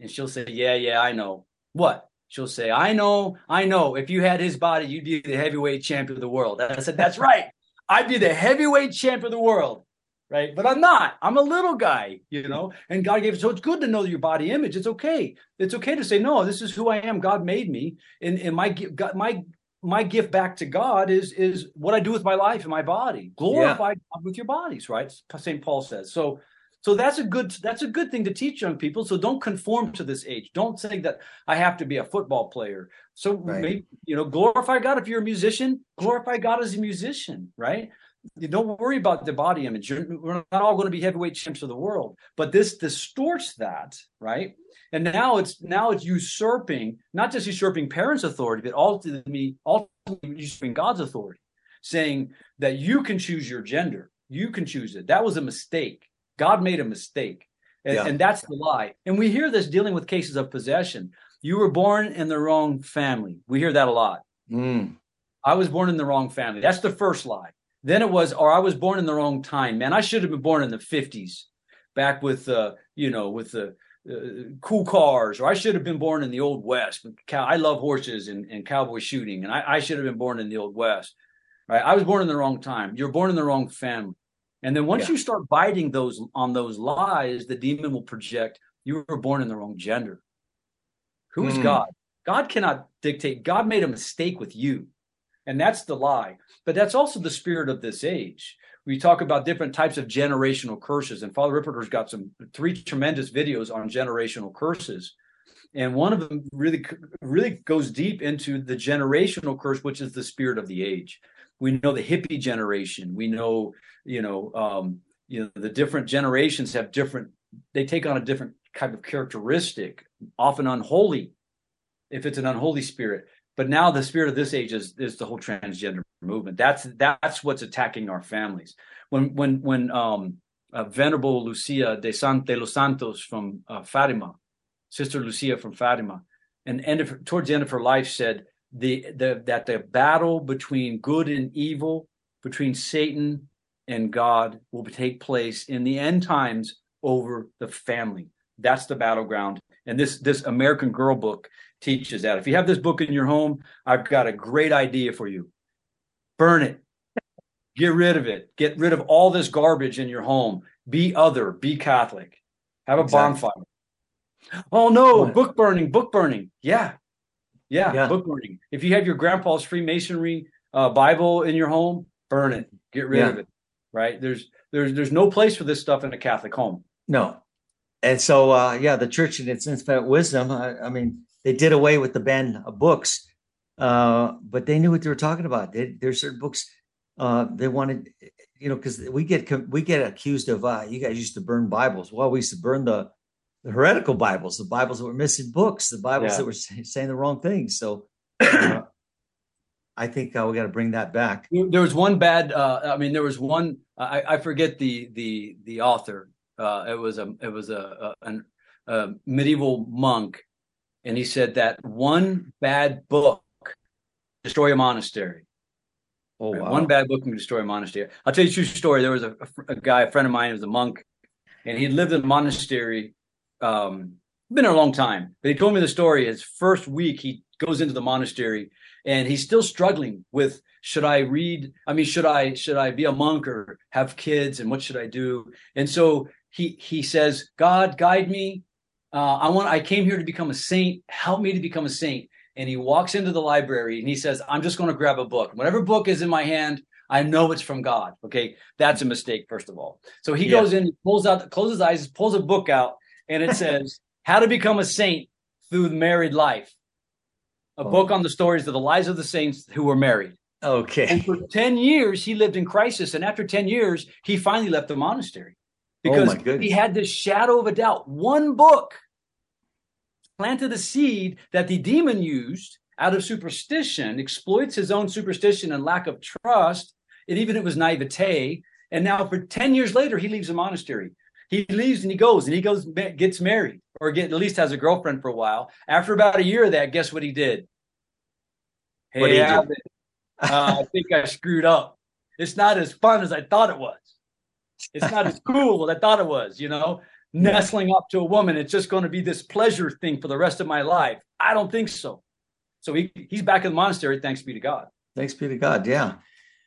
Speaker 3: And she'll say, "Yeah, yeah, I know." What? She'll say, I know, I know. If you had his body, you'd be the heavyweight champion of the world. I said, That's right. I'd be the heavyweight champion of the world. Right. But I'm not. I'm a little guy, you know, and God gave it. So it's good to know your body image. It's okay. It's okay to say, No, this is who I am. God made me. And, and my, God, my, my gift back to God is is what I do with my life and my body. Glorify yeah. God with your bodies, right? St. Paul says. So so that's a good that's a good thing to teach young people. So don't conform to this age. Don't say that I have to be a football player. So right. maybe you know, glorify God if you're a musician. Glorify God as a musician, right? You don't worry about the body image. You're, we're not all going to be heavyweight champs of the world, but this distorts that, right? And now it's now it's usurping, not just usurping parents' authority, but ultimately, ultimately usurping God's authority, saying that you can choose your gender, you can choose it. That was a mistake God made a mistake. And, yeah. and, that's the lie. And we hear this dealing with cases of possession. You were born in the wrong family. We hear that a lot. Mm. I was born in the wrong family. That's the first lie. Then it was, or I was born in the wrong time. Man, I should have been born in the 50s, back with, uh, you know, with the uh, cool cars, or I should have been born in the old West. I love horses and, and cowboy shooting, and I, I should have been born in the old West. Right? I was born in the wrong time. You're born in the wrong family. And then once yeah. you start biting those on those lies, the demon will project you were born in the wrong gender. Who is mm. God? God cannot dictate. God made a mistake with you. And that's the lie. But that's also the spirit of this age. We talk about different types of generational curses. And Father Ripperger's got some three tremendous videos on generational curses. And one of them really, really goes deep into the generational curse, which is the spirit of the age we know the hippie generation. We know you know um, you know the different generations have different they take on a different kind of characteristic often unholy if it's an unholy spirit. But now the spirit of this age is is the whole transgender movement. That's that's what's attacking our families. When when when um uh, venerable lucia de San, de los santos from uh, fatima sister lucia from fatima and end of, towards the end of her life said the, the that the battle between good and evil, between Satan and God, will take place in the end times over the family. That's the battleground. And this this American Girl book teaches that. If you have this book in your home, I've got a great idea for you. Burn it. Get rid of it. Get rid of all this garbage in your home. Be other. Be Catholic. Have a exactly. bonfire. Oh no, book burning, book burning. Yeah, yeah, yeah. book burning. If you have your grandpa's Freemasonry uh, Bible in your home, burn it. Get rid yeah. of it. Right? There's there's there's no place for this stuff in a Catholic home.
Speaker 2: No. And so uh yeah, the church in its infinite wisdom, I, I mean, they did away with the ban of books, uh, but they knew what they were talking about. They, there's certain books uh, they wanted, you know, because we get we get accused of uh, you guys used to burn Bibles. Well, we used to burn the the heretical Bibles, the Bibles that were missing books, the Bibles yeah. that were saying the wrong things. So uh, I think uh, we got to bring that back.
Speaker 3: There was one bad. Uh, I mean, there was one. I, I forget the the the author. Uh, it was a it was a, a, a medieval monk, and he said that one bad book destroy a monastery. Oh, wow. One bad book can destroy a monastery. I'll tell you a true story. There was a, a, guy, a friend of mine, who was a monk, and he lived in a monastery um, been a long time, but he told me the story. His first week, he goes into the monastery and he's still struggling with should I read? I mean, should I should I be a monk or have kids? And what should I do? And so he he says, God, guide me. Uh, I want. I came here to become a saint. Help me to become a saint. And he walks into the library and he says, I'm just going to grab a book. Whatever book is in my hand, I know it's from God. Okay, that's a mistake. First of all, so he yeah. goes in, pulls out, closes his eyes, pulls a book out, and it says How to Become a Saint Through Married Life, a oh. book on the stories of the lives of the saints who were married.
Speaker 2: Okay.
Speaker 3: And for 10 years, he lived in crisis. And after 10 years, he finally left the monastery oh, because oh he had this shadow of a doubt. One book planted a seed that the demon used out of superstition, exploits his own superstition and lack of trust, and even it was naivete. And now, for 10 years later, he leaves the monastery. He leaves and he goes and he goes, gets married or get, at least has a girlfriend for a while. After about a year of that, guess what he did? Hey, what did he uh, I think I screwed up. It's not as fun as I thought it was. It's not as cool as I thought it was, you know, nestling up to a woman. It's just going to be this pleasure thing for the rest of my life. I don't think so. So he, he's back in the monastery. Thanks be to God.
Speaker 2: Thanks be to God. Yeah.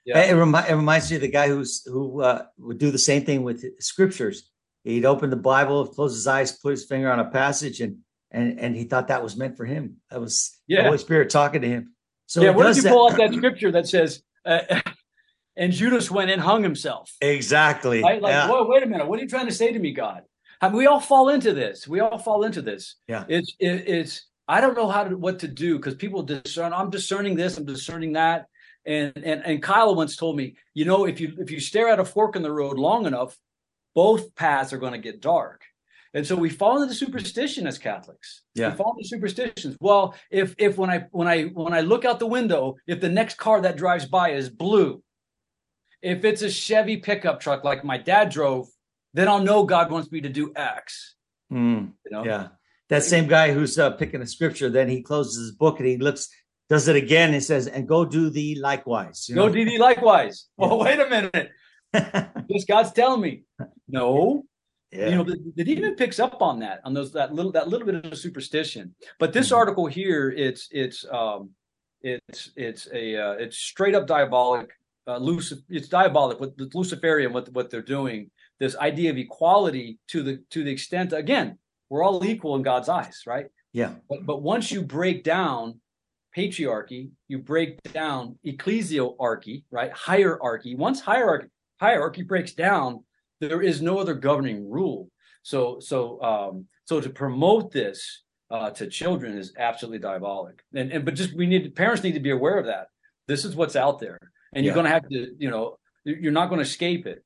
Speaker 2: Yeah. It, remi- it reminds me of the guy who's who uh, would do the same thing with scriptures. He'd open the Bible, close his eyes, put his finger on a passage, and and and he thought that was meant for him. That was yeah. the Holy Spirit talking to him.
Speaker 3: So yeah, what if you that- pull out that scripture that says, uh, "And Judas went and hung himself"?
Speaker 2: Exactly.
Speaker 3: Right? Like, yeah. wait a minute. What are you trying to say to me, God? I mean, we all fall into this. We all fall into this.
Speaker 2: Yeah.
Speaker 3: It's it, it's. I don't know how to what to do because people discern. I'm discerning this. I'm discerning that. And and and Kyle once told me, you know, if you if you stare at a fork in the road long enough, both paths are going to get dark. And so we fall into superstition as Catholics.
Speaker 2: Yeah.
Speaker 3: We fall into superstitions. Well, if if when I when I when I look out the window, if the next car that drives by is blue, if it's a Chevy pickup truck like my dad drove, then I'll know God wants me to do X.
Speaker 2: Mm, you know? Yeah. That same guy who's uh, picking a scripture, then he closes his book and he looks, does it again. He says, and go do thee likewise.
Speaker 3: You know? Go do thee likewise. Yeah. Oh, wait a minute. this God's telling me. No, yeah. You know, the, the, demon picks up on that, on those that little that little bit of superstition. But this mm-hmm. article here, it's it's um it's it's a uh, it's straight up diabolic. Uh, Lucif- it's diabolic with, with Luciferian what what they're doing. This idea of equality to the to the extent again, we're all equal in God's eyes, right?
Speaker 2: Yeah.
Speaker 3: But but once you break down patriarchy, you break down ecclesiarchy, right? Hierarchy. Once hierarchy hierarchy breaks down, there is no other governing rule. So so um, so to promote this uh, to children is absolutely diabolic. And and but just we need parents need to be aware of that. This is what's out there, and you're going to have to you know you're not going to escape it.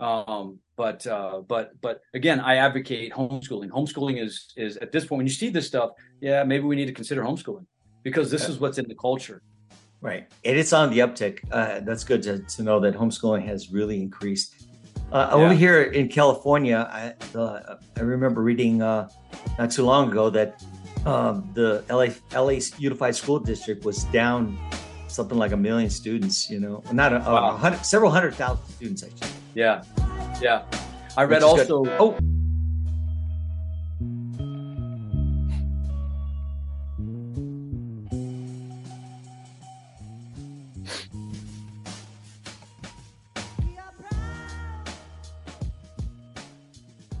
Speaker 3: Um, but uh, but but again, I advocate homeschooling. Homeschooling is is at this point when you see this stuff, yeah, maybe we need to consider homeschooling because this is what's in the culture.
Speaker 2: Right, and it's on the uptick. Uh, that's good to, to know that homeschooling has really increased uh, yeah. Over here in California, I, uh, I remember reading uh, not too long ago that um, the LA, LA Unified School District was down something like a million students. You know, not a, wow. a hundred, several hundred thousand students actually.
Speaker 3: Yeah, yeah. I read also. Good.
Speaker 2: Oh,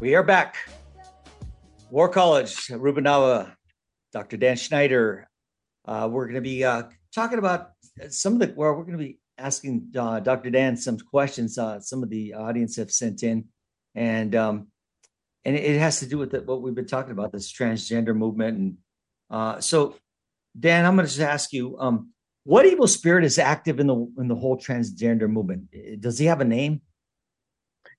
Speaker 2: We are back. War College, Rubenawa, Dr. Dan Schneider. Uh, we're going to be uh, talking about some of the, well, we're going to be asking uh, Dr. Dan some questions uh, some of the audience have sent in. And um, and it has to do with the, what we've been talking about, this transgender movement. And uh, so, Dan, I'm going to just ask you, um, what evil spirit is active in the in the whole transgender movement? Does he have a name?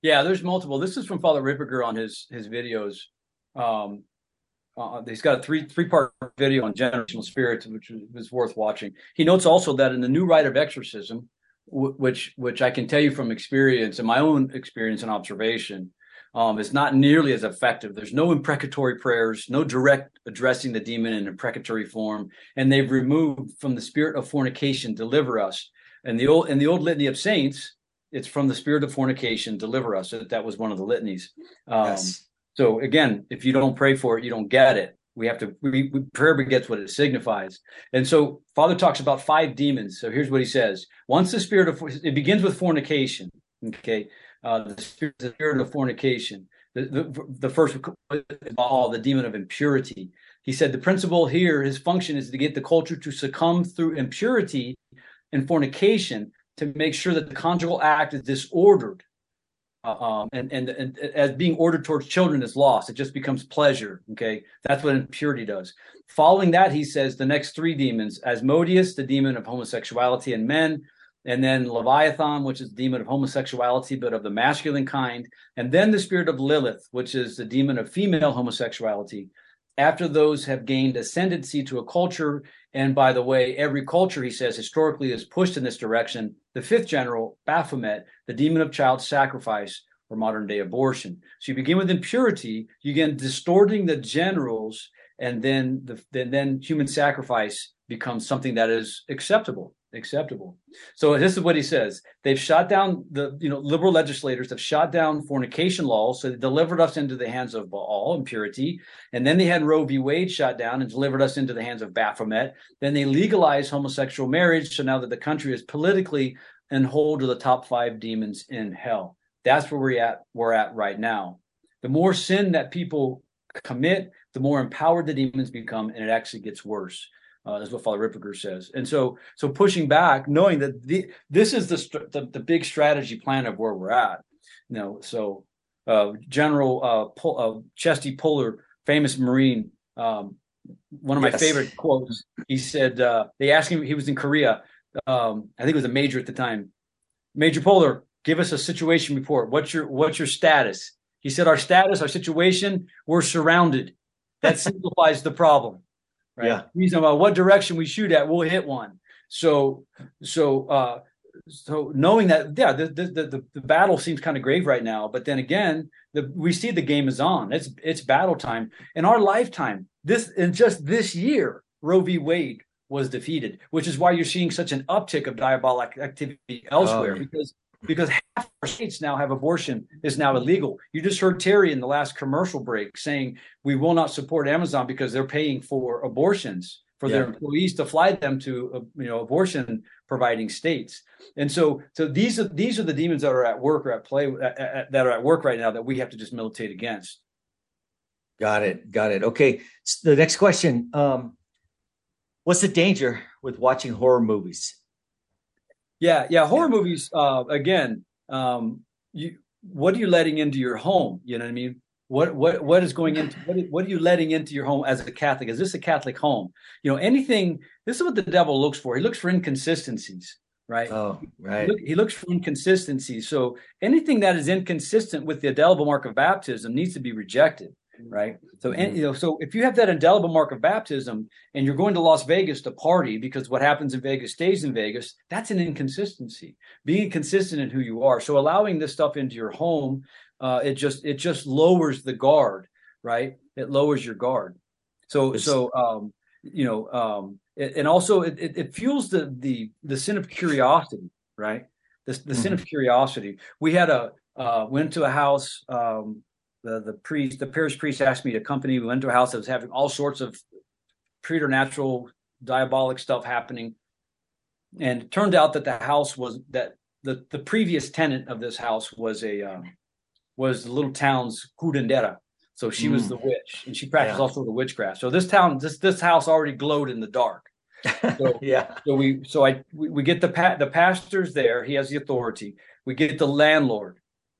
Speaker 3: Yeah, there's multiple. This is from Father Ripperger on his his videos. Um, uh, he's got a three three part video on generational spirits, which was worth watching. He notes also that in the new rite of exorcism, w- which which I can tell you from experience and my own experience and observation, um, is not nearly as effective. There's no imprecatory prayers, no direct addressing the demon in imprecatory form, and they've removed from the spirit of fornication, deliver us. And the old in the old litany of saints, it's from the spirit of fornication, deliver us. That was one of the litanies. Um, yes. So again, if you don't pray for it, you don't get it. We have to. We, we, prayer begets what it signifies. And so Father talks about five demons. So here's what he says: Once the spirit of it begins with fornication. Okay, uh, the, spirit, the spirit of fornication. The, the, the first all the demon of impurity. He said the principle here, his function is to get the culture to succumb through impurity and fornication to make sure that the conjugal act is disordered. um, and, and, and as being ordered towards children is lost. It just becomes pleasure. Okay, that's what impurity does. Following that, he says the next three demons: Asmodeus, the demon of homosexuality and men, and then Leviathan, which is the demon of homosexuality but of the masculine kind, and then the spirit of Lilith, which is the demon of female homosexuality. After those have gained ascendancy to a culture, and by the way, every culture, he says, historically is pushed in this direction. The fifth general, Baphomet, the demon of child sacrifice or modern day abortion. So you begin with impurity, you begin distorting the generals, and then the then, then human sacrifice becomes something that is acceptable acceptable. So this is what he says. They've shot down the you know liberal legislators have shot down fornication laws, so they delivered us into the hands of Baal impurity, and then they had Roe v. Wade shot down and delivered us into the hands of Baphomet. Then they legalized homosexual marriage, so now that the country is politically in hold of the top five demons in hell. That's where we're at. We're at right now. The more sin that people commit, the more empowered the demons become, and it actually gets worse. Uh, that's what Father Ripperger says. And so, so pushing back, knowing that the, this is the, the, the big strategy plan of where we're at. You know, so uh, General uh, Pol- uh, Chesty Puller, famous Marine, um, one of my yes. favorite quotes. He said uh, they asked him. He was in Korea. Um, I think it was a major at the time. Major Puller, give us a situation report. What's your what's your status? He said, our status, our situation, we're surrounded. That simplifies the problem right? Yeah. Reason about what direction we shoot at, we'll hit one. So, so, uh, so knowing that, yeah, the the, the, the battle seems kind of grave right now, but then again, the, we see the game is on. It's it's battle time in our lifetime. This in just this year, Roe v. Wade was defeated, which is why you're seeing such an uptick of diabolic activity elsewhere oh, because because half our states now have abortion is now illegal. You just heard Terry in the last commercial break saying we will not support Amazon because they're paying for abortions for yeah. their employees to fly them to uh, you know abortion providing states. And so so these are these are the demons that are at work or at play uh, uh, that are at work right now that we have to just militate against.
Speaker 2: Got it. Got it. Okay. So the next question. Um, what's the danger with watching horror movies?
Speaker 3: Yeah, yeah. Horror movies. Uh, again, um, you what are you letting into your home? You know what I mean? What what what is going into what, what are you letting into your home as a Catholic? Is this a Catholic home? You know, anything. This is what the devil looks for. He looks for inconsistencies, right?
Speaker 2: Oh, right.
Speaker 3: He, look, he looks for inconsistencies. So anything that is inconsistent with the indelible mark of baptism needs to be rejected right? So, and, mm-hmm. you know, so if you have that indelible mark of baptism and you're going to Las Vegas to party because what happens in Vegas stays in Vegas, that's an inconsistency. Being consistent in who you are. So, allowing this stuff into your home, uh, it just it just lowers the guard, right? It lowers your guard. So, it's, so um, you know, um, it, and also it, it, it fuels the the the sin of curiosity, right? The, the mm-hmm. sin of curiosity. We had a uh, went to a house um, the the priest, the parish priest asked me to accompany. We went to a house that was having all sorts of preternatural, diabolic stuff happening, and it turned out that the house was that the the previous tenant of this house was a um, was the little town's curandera. So she mm. was the witch, and she practiced yeah. all sorts of witchcraft. So this town, this this house already glowed in the dark.
Speaker 2: So, yeah.
Speaker 3: So we so I we, we get the pa- the pastor's there. He has the authority. We get the landlord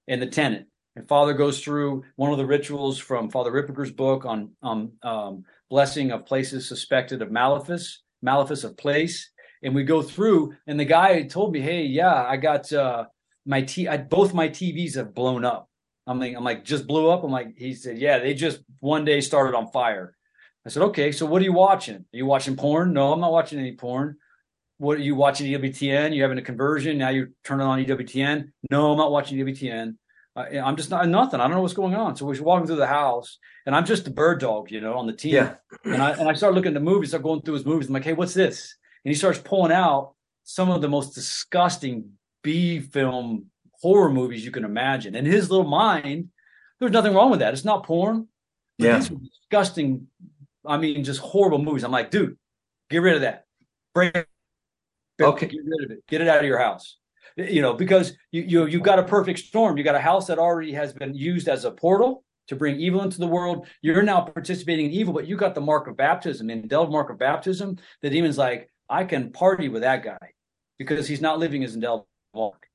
Speaker 3: and the tenant and Father goes through one of the rituals from Father Ripperger's book on on um, blessing of places suspected of malefice, malefice of place. And we go through, and the guy told me, "Hey, yeah, I got uh, my t. I, both my TVs have blown up." I'm like, I'm like, just blew up. I'm like, he said, "Yeah, they just one day started on fire." I said, "Okay, so what are you watching? Are you watching porn? No, I'm not watching any porn. What are you watching EWTN? You having a conversion? Now you're turning on EWTN? No, I'm not watching EWTN." I'm just not nothing. I don't know what's going on. So we're walking through the house, and I'm just the bird dog, you know, on the team.
Speaker 2: Yeah.
Speaker 3: and I and I start looking at the movies. I'm going through his movies. I'm like, hey, what's this? And he starts pulling out some of the most disgusting B film horror movies you can imagine. In his little mind, there's nothing wrong with that. It's not porn.
Speaker 2: Yeah.
Speaker 3: These disgusting. I mean, just horrible movies. I'm like, dude, get rid of that. It.
Speaker 2: Okay.
Speaker 3: Get rid of it. Get it out of your house you know, because you you you've got a perfect storm. You got a house that already has been used as a portal to bring evil into the world. You're now participating in evil, but you got the mark of baptism, and indelible mark of baptism. The demon's like, I can party with that guy because he's not living his indelible mark.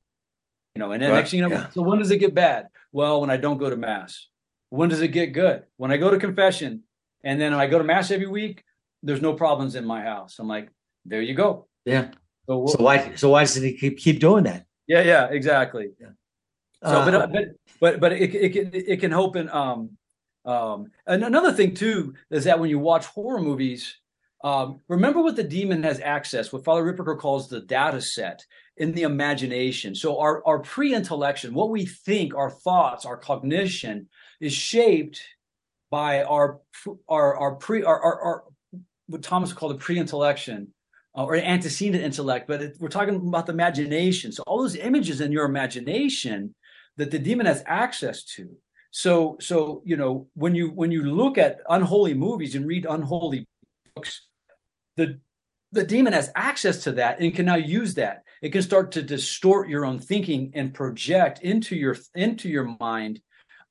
Speaker 3: you know, and then right. next thing you know, yeah. so when does it get bad? Well, when I don't go to mass. When does it get good? When I go to confession, and then I go to mass every week. There's no problems in my house. I'm like, there you go.
Speaker 2: Yeah. So, so why? So why does he keep keep doing that?
Speaker 3: Yeah, yeah, exactly. Yeah. So, uh, but but but but it it can it can help in um um and another thing too is that when you watch horror movies, um, remember what the demon has access, what Father Ripperger calls the data set in the imagination. So our, our pre-intellection, what we think, our thoughts, our cognition is shaped by our our our pre our, our, our what Thomas called the pre-intellection uh, or antecedent intellect, but it, we're talking about the imagination. So all those images in your imagination that the demon has access to. So so you know when you when you look at unholy movies and read unholy books, the the demon has access to that and can now use that. It can start to distort your own thinking and project into your into your mind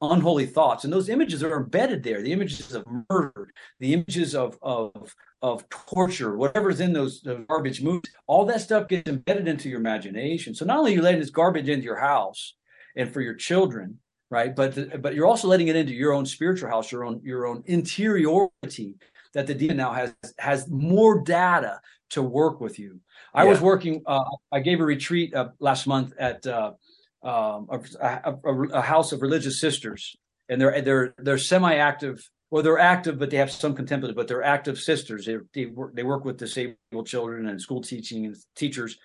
Speaker 3: unholy thoughts and those images are embedded there the images of murder the images of of of torture whatever's in those, those garbage movies all that stuff gets embedded into your imagination so not only are you letting this garbage into your house and for your children right but the, but you're also letting it into your own spiritual house your own your own interiority that the demon now has has more data to work with you. I yeah. was working. Uh, I gave a retreat uh, last month at uh, um, a, a, a, house of religious sisters, and they're they're they're semi-active. Well, they're active, but they have some contemplative. But they're active sisters. They they work they work with disabled children and school teaching and teachers.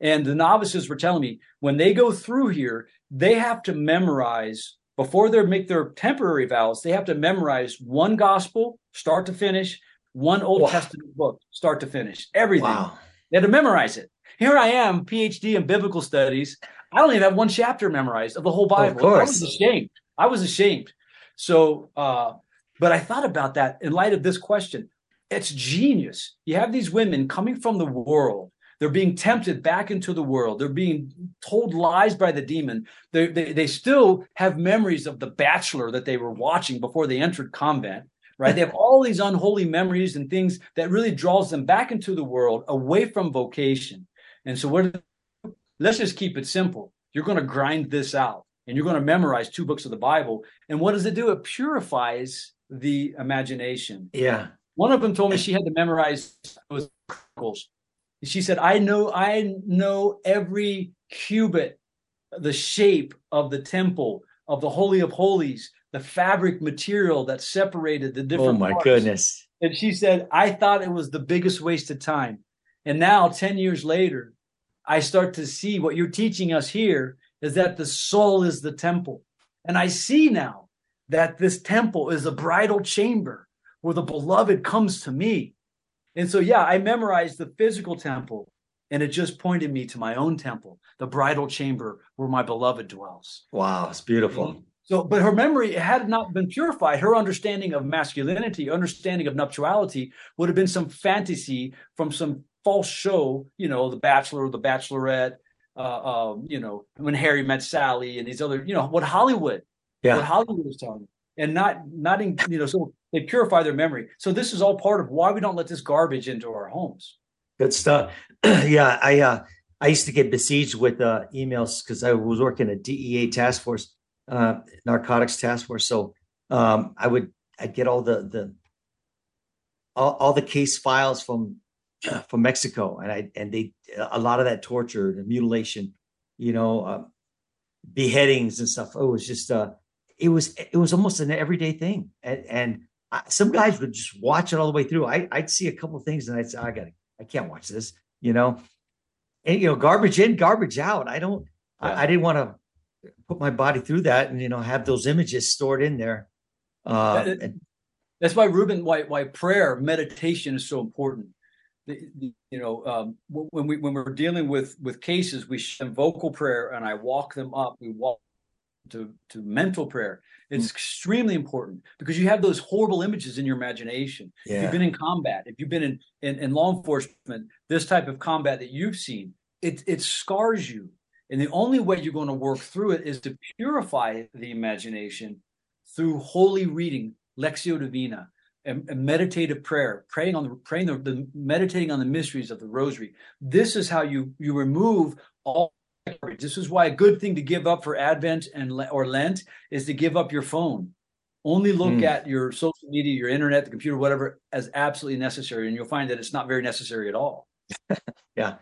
Speaker 3: And the novices were telling me when they go through here, they have to memorize before they make their temporary vows, they have to memorize one gospel, start to finish, one Old wow. Testament book, start to finish, everything. Wow. They had to memorize it. Here I am, PhD in biblical studies. I don't even have one chapter memorized of the whole Bible. Of course. I was ashamed. I was ashamed. So, uh, but I thought about that in light of this question. It's genius. You have these women coming from the world they're being tempted back into the world. They're being told lies by the demon. They, they, they still have memories of the bachelor that they were watching before they entered convent, right? they have all these unholy memories and things that really draws them back into the world away from vocation. And so what, let's just keep it simple. You're going to grind this out and you're going to memorize two books of the Bible. And what does it do? It purifies the imagination.
Speaker 2: Yeah.
Speaker 3: One of them told me she had to memorize those she said, I know, I know every cubit, the shape of the temple, of the Holy of Holies, the fabric material that separated the different. Oh
Speaker 2: my parts. goodness.
Speaker 3: And she said, I thought it was the biggest waste of time. And now, 10 years later, I start to see what you're teaching us here is that the soul is the temple. And I see now that this temple is a bridal chamber where the beloved comes to me and so, yeah, I memorized the physical temple and it just pointed me to my own temple, the bridal chamber where my beloved dwells.
Speaker 2: Wow, it's beautiful.
Speaker 3: So, but her memory had not been purified. Her understanding of masculinity, understanding of nuptiality would have been some fantasy from some false show, you know, The Bachelor or The Bachelorette, uh, um, you know, when Harry met Sally and these other, you know, what Hollywood, yeah. what Hollywood was telling and not, not in, you know, so they purify their memory. So this is all part of why we don't let this garbage into our homes.
Speaker 2: Good stuff. yeah, I uh, I used to get besieged with uh, emails because I was working a DEA task force, uh, narcotics task force. So um, I would I'd get all the the all, all the case files from from Mexico, and I and they a lot of that torture, the mutilation, you know, uh, beheadings and stuff. Oh, it was just uh, it was it was almost an everyday thing, and and some guys would just watch it all the way through. I, would see a couple of things and I'd say, I got I can't watch this, you know, and, you know, garbage in, garbage out. I don't, yeah. I, I, didn't want to put my body through that and, you know, have those images stored in there. Uh, that, and,
Speaker 3: that's why Ruben, why, why prayer, meditation is so important. The, the, you know, um, when we, when we're dealing with, with cases, we send vocal prayer and I walk them up. We walk to, to mental prayer it's mm. extremely important because you have those horrible images in your imagination yeah. if you've been in combat if you've been in, in, in law enforcement this type of combat that you've seen it, it scars you and the only way you're going to work through it is to purify the imagination through holy reading Lectio divina and, and meditative prayer praying on the praying the, the meditating on the mysteries of the rosary this is how you you remove all This is why a good thing to give up for Advent and or Lent is to give up your phone. Only look mm. at your social media, your internet, the computer, whatever, as absolutely necessary, and you'll find that it's not very necessary at all.
Speaker 2: yeah.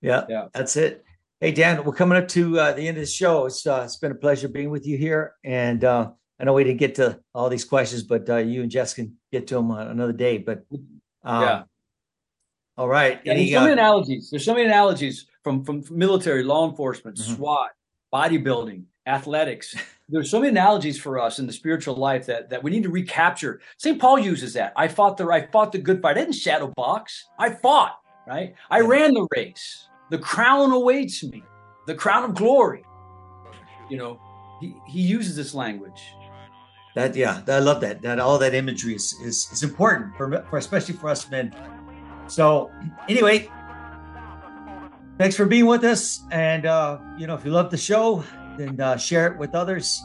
Speaker 2: yeah, yeah, that's it. Hey Dan, we're coming up to uh, the end of the show. It's uh, it's been a pleasure being with you here, and uh, I know we didn't get to all these questions, but uh, you and Jess can get to them another day. But um, yeah, all right.
Speaker 3: Yeah, there's so many uh, analogies. There's so many analogies from from military, law enforcement, mm-hmm. SWAT, bodybuilding, athletics. There's so many analogies for us in the spiritual life that that we need to recapture. St. Paul uses that. I fought the I fought the good fight. I didn't shadow box. I fought. Right. I yeah. ran the race. The crown awaits me. The crown of glory. You know, he he uses this language.
Speaker 2: That yeah, I love that. That all that imagery is is, is important for, for especially for us men. So anyway, thanks for being with us. And uh, you know, if you love the show, then uh, share it with others.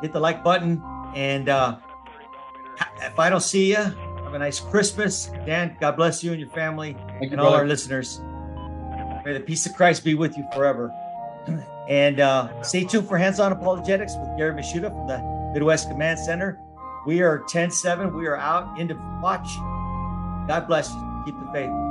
Speaker 2: Hit the like button. And uh, if I don't see you, have a nice Christmas. Dan, God bless you and your family Thank and you, all our listeners. May the peace of Christ be with you forever. And uh, stay tuned for Hands On Apologetics with Gary Michuta from the Midwest Command Center. We are 10 7. We are out into watch. God bless you. Keep the faith.